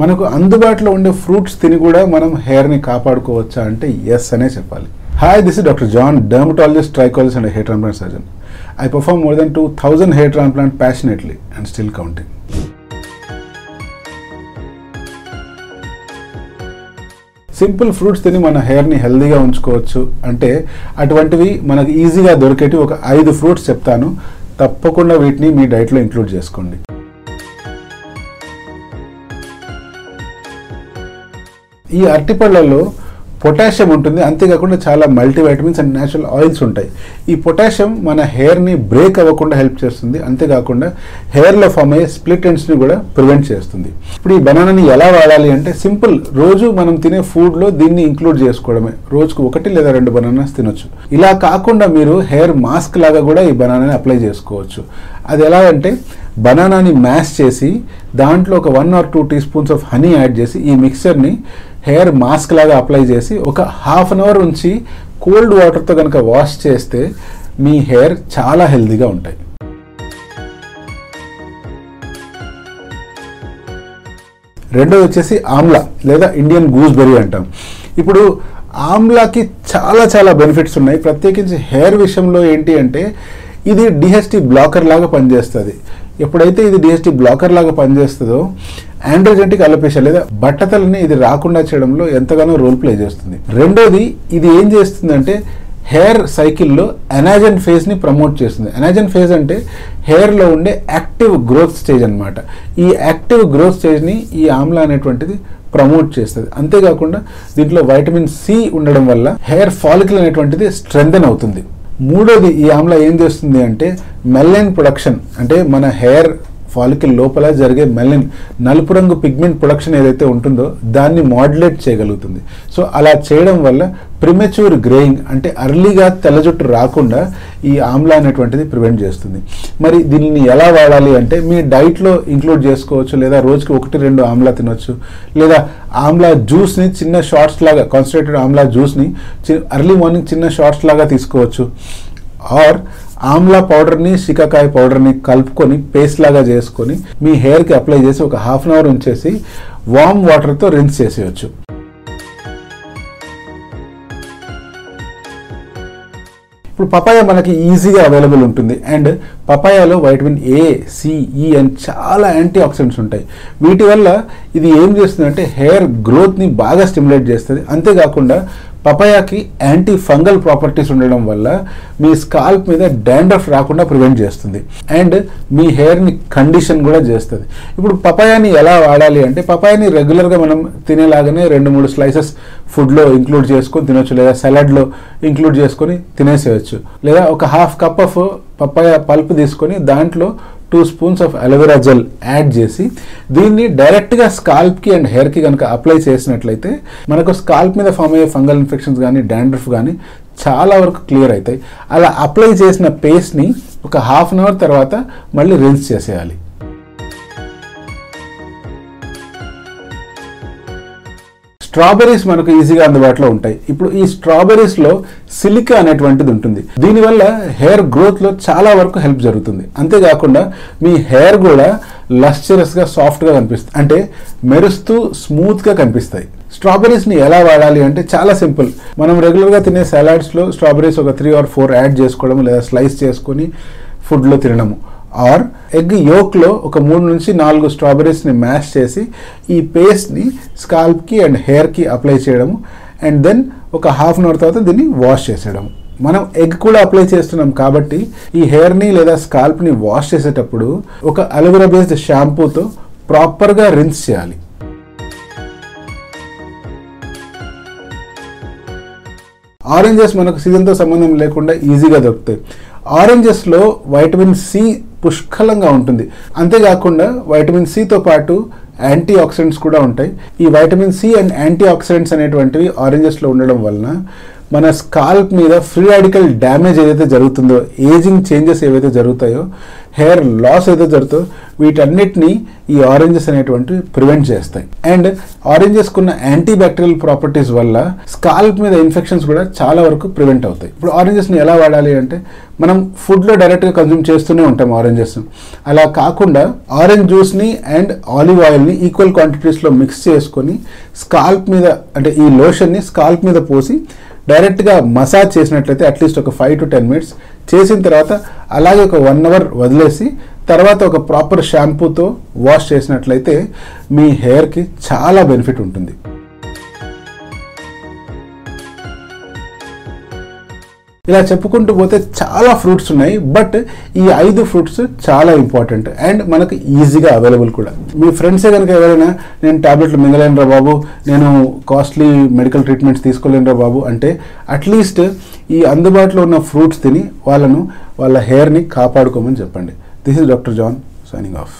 మనకు అందుబాటులో ఉండే ఫ్రూట్స్ తిని కూడా మనం హెయిర్ని కాపాడుకోవచ్చా అంటే ఎస్ అనే చెప్పాలి. Hi this is doctor John dermatologist trichologist and hair transplant surgeon I perform more than two thousand hair transplant passionately and still counting simple fruits తిని మన హెయిర్ని హెల్దీగా ఉంచుకోవచ్చు అంటే అటువంటివి మనకు ఈజీగా దొరికేటి ఒక ఐదు ఫ్రూట్స్ చెప్తాను. తప్పకుండా వీటిని మీ డైట్లో ఇంక్లూడ్ చేసుకోండి. ఈ అరటిపళ్ళలో పొటాషియం ఉంటుంది. అంతేకాకుండా చాలా మల్టీవైటమిన్స్ అండ్ న్యాచురల్ ఆయిల్స్ ఉంటాయి. ఈ పొటాషియం మన హెయిర్ని బ్రేక్ అవ్వకుండా హెల్ప్ చేస్తుంది. అంతేకాకుండా హెయిర్లో ఫామ్ అయ్యే స్ప్లిట్ ఎండ్స్ని కూడా ప్రివెంట్ చేస్తుంది. ఇప్పుడు ఈ బనానాని ఎలా వాడాలి అంటే సింపుల్. రోజు మనం తినే ఫుడ్లో దీన్ని ఇంక్లూడ్ చేసుకోవడమే. రోజుకు ఒకటి లేదా రెండు బనానాస్ తినొచ్చు. ఇలా కాకుండా మీరు హెయిర్ మాస్క్ లాగా కూడా ఈ బనానాని అప్లై చేసుకోవచ్చు. అది ఎలా అంటే బనానాని మ్యాష్ చేసి దాంట్లో ఒక one or two teaspoons of honey add చేసి ఈ మిక్చర్ని హెయిర్ మాస్క్ లాగా అప్లై చేసి ఒక హాఫ్ అన్ అవర్ ఉంచి కోల్డ్ వాటర్తో కనుక వాష్ చేస్తే మీ హెయిర్ చాలా హెల్దీగా ఉంటాయి. రెండోది వచ్చేసి ఆమ్లా లేదా ఇండియన్ గూస్బెర్రీ అంటాం. ఇప్పుడు ఆమ్లాకి చాలా చాలా బెనిఫిట్స్ ఉన్నాయి. ప్రత్యేకించి హెయిర్ విషయంలో ఏంటి అంటే ఇది డిహెచ్టి బ్లాకర్ లాగా పనిచేస్తుంది. ఎప్పుడైతే ఇది డిహెచ్టీ బ్లాకర్ లాగా పనిచేస్తుందో ఆండ్రోజెంటిక్ అలోపేషియా లేదా బట్టతలని ఇది రాకుండా చేయడంలో ఎంతగానో రోల్ ప్లే చేస్తుంది. రెండోది ఇది ఏం చేస్తుందంటే హెయిర్ సైకిల్లో ఎనాజన్ ఫేజ్ని ప్రమోట్ చేస్తుంది. ఎనాజన్ ఫేజ్ అంటే హెయిర్లో ఉండే యాక్టివ్ గ్రోత్ స్టేజ్ అనమాట ఈ యాక్టివ్ గ్రోత్ స్టేజ్ని ఈ ఆమ్లా అనేటువంటిది ప్రమోట్ చేస్తుంది. అంతేకాకుండా దీంట్లో వైటమిన్ సి ఉండడం వల్ల హెయిర్ ఫాలికల్ అనేటువంటిది స్ట్రెంగ్తన్ అవుతుంది. మూడోది ఈ ఆమ్ల ఏం చేస్తుంది అంటే మెల్లైన్ ప్రొడక్షన్ అంటే మన హెయిర్ ఫాలికల్ లోపల జరిగే మెలిన్ నలుపు రంగు పిగ్మెంట్ ప్రొడక్షన్ ఏదైతే ఉంటుందో దాన్ని మాడ్యులేట్ చేయగలుగుతుంది. సో అలా చేయడం వల్ల ప్రిమెచ్యూర్ గ్రేయింగ్ అంటే అర్లీగా తెల్ల జుట్టు రాకుండా ఈ ఆమ్లా అనేటువంటిది ప్రివెంట్ చేస్తుంది. మరి దీన్ని ఎలా వాడాలి అంటే మీ డైట్లో ఇంక్లూడ్ చేసుకోవచ్చు లేదా రోజుకి ఒకటి రెండు ఆమ్లా తినొచ్చు లేదా ఆమ్లా జ్యూస్ని చిన్న షార్ట్స్ లాగా కాన్సన్ట్రేటెడ్ ఆమ్లా జ్యూస్ని అర్లీ మార్నింగ్ చిన్న షార్ట్స్ లాగా తీసుకోవచ్చు. ఆర్ ఆమ్లా పౌడర్ని శికాకాయ పౌడర్ని కలుపుకొని పేస్ట్ లాగా చేసుకొని మీ హెయిర్కి అప్లై చేసి ఒక హాఫ్ అన్ అవర్ ఉంచేసి వామ్ వాటర్తో రిన్స్ చేసేయచ్చు. ఇప్పుడు పపాయ మనకి ఈజీగా అవైలబుల్ ఉంటుంది. And పపాయాలో vitamin A C E and చాలా యాంటీ ఆక్సిడెంట్స్ ఉంటాయి. వీటి వల్ల ఇది ఏం చేస్తుందంటే హెయిర్ గ్రోత్ని బాగా స్టిమ్యులేట్ చేస్తుంది. అంతేకాకుండా పపాయాకి యాంటీ ఫంగల్ ప్రాపర్టీస్ ఉండడం వల్ల మీ స్కాల్ప్ మీద డాండ్రఫ్ రాకుండా ప్రివెంట్ చేస్తుంది. అండ్ మీ హెయిర్ని కండిషన్ కూడా చేస్తుంది. ఇప్పుడు పపాయాని ఎలా వాడాలి అంటే పపాయాని రెగ్యులర్గా మనం తినేలాగానే రెండు మూడు స్లైసెస్ ఫుడ్లో ఇంక్లూడ్ చేసుకొని తినొచ్చు లేదా సలాడ్లో ఇంక్లూడ్ చేసుకొని తినేసేయచ్చు. లేదా ఒక half cup of papaya pulp తీసుకొని దాంట్లో two spoons of aloe vera gel add చేసి దీన్ని డైరెక్ట్గా స్కాల్ప్కి అండ్ హెయిర్కి కనుక అప్లై చేసినట్లయితే మనకు స్కాల్ప్ మీద ఫామ్ అయ్యే ఫంగల్ ఇన్ఫెక్షన్స్ కానీ డాండ్రఫ్ కానీ చాలా వరకు క్లియర్ అవుతాయి. అలా అప్లై చేసిన పేస్ట్ని ఒక హాఫ్ అన్ అవర్ తర్వాత మళ్ళీ రిన్స్ చేసేయాలి. స్ట్రాబెర్రీస్ మనకు ఈజీగా అందుబాటులో ఉంటాయి. ఇప్పుడు ఈ స్ట్రాబెర్రీస్లో సిలికా అనేటువంటిది ఉంటుంది. దీనివల్ల హెయిర్ గ్రోత్లో చాలా వరకు హెల్ప్ జరుగుతుంది. అంతేకాకుండా మీ హెయిర్ కూడా లస్చరస్గా సాఫ్ట్గా కనిపిస్తుంది అంటే మెరుస్తూ స్మూత్గా కనిపిస్తాయి. స్ట్రాబెర్రీస్ని ఎలా వాడాలి అంటే చాలా సింపుల్. మనం రెగ్యులర్గా తినే సలాడ్స్లో స్ట్రాబెరీస్ ఒక త్రీ ఆర్ ఫోర్ యాడ్ చేసుకోవడం లేదా స్లైస్ చేసుకొని ఫుడ్లో తినడము. ఆర్ ఎగ్ యోక్లో ఒక మూడు నుంచి నాలుగు స్ట్రాబెర్రీస్ని మ్యాష్ చేసి ఈ పేస్ట్ని స్కాల్ప్కి అండ్ హెయిర్కి అప్లై చేయడము. అండ్ దెన్ ఒక హాఫ్ అన్ అవర్ తర్వాత దీన్ని వాష్ చేసేయడము. మనం ఎగ్ కూడా అప్లై చేస్తున్నాం కాబట్టి ఈ హెయిర్ని లేదా స్కాల్ప్ని వాష్ చేసేటప్పుడు ఒక అలోవెరా బేస్డ్ షాంపూతో ప్రాపర్గా రిన్స్ చేయాలి. ఆరెంజెస్ మనకు సీజన్తో సంబంధం లేకుండా ఈజీగా దొరుకుతాయి. ఆరెంజెస్లో వైటమిన్ సి పుష్కలంగా ఉంటుంది. అంతేకాకుండా వైటమిన్ సితో పాటు యాంటీ ఆక్సిడెంట్స్ కూడా ఉంటాయి. ఈ vitamin C and antioxidants అనేటువంటివి ఆరెంజెస్లో ఉండడం వలన మన స్కాల్ప్ మీద ఫ్రీ రాడికల్ డ్యామేజ్ ఏదైతే జరుగుతుందో ఏజింగ్ చేంజెస్ ఏవైతే జరుగుతాయో హెయిర్ లాస్ ఏదైతే జరుగుతుందో వీటన్నిటిని ఈ ఆరెంజెస్ అనేటువంటివి ప్రివెంట్ చేస్తాయి. అండ్ ఆరెంజెస్కి ఉన్న యాంటీ బ్యాక్టీరియల్ ప్రాపర్టీస్ వల్ల స్కాల్ప్ మీద ఇన్ఫెక్షన్స్ కూడా చాలా వరకు ప్రివెంట్ అవుతాయి. ఇప్పుడు ఆరెంజెస్ని ఎలా వాడాలి అంటే మనం ఫుడ్లో డైరెక్ట్గా కన్జ్యూమ్ చేస్తూనే ఉంటాం ఆరెంజెస్ అలా కాకుండా ఆరెంజ్ జ్యూస్ని అండ్ ఆలివ్ ఆయిల్ని ఈక్వల్ క్వాంటిటీస్లో మిక్స్ చేసుకొని స్కాల్ప్ మీద అంటే ఈ లోషన్ని స్కాల్ప్ మీద పోసి డైరెక్ట్గా మసాజ్ చేసినట్లయితే అట్లీస్ట్ ఒక ఫైవ్ టు టెన్ మినిట్స్ చేసిన తర్వాత అలాగే ఒక వన్ అవర్ వదిలేసి తర్వాత ఒక ప్రాపర్ షాంపూతో వాష్ చేసినట్లయితే మీ హెయిర్కి చాలా బెనిఫిట్ ఉంటుంది. ఇలా చెప్పుకుంటూ పోతే చాలా ఫ్రూట్స్ ఉన్నాయి బట్ ఈ ఐదు ఫ్రూట్స్ చాలా ఇంపార్టెంట్ అండ్ మనకు ఈజీగా అవైలబుల్ కూడా. మీ ఫ్రెండ్సే కనుక ఎవరైనా నేను ట్యాబ్లెట్లు మింగలేనురా బాబు నేను కాస్ట్లీ మెడికల్ ట్రీట్మెంట్స్ తీసుకోలేనురా బాబు అంటే అట్లీస్ట్ ఈ అందుబాటులో ఉన్న ఫ్రూట్స్ తిని వాళ్ళను వాళ్ళ హెయిర్ని కాపాడుకోమని చెప్పండి. This is doctor John signing off.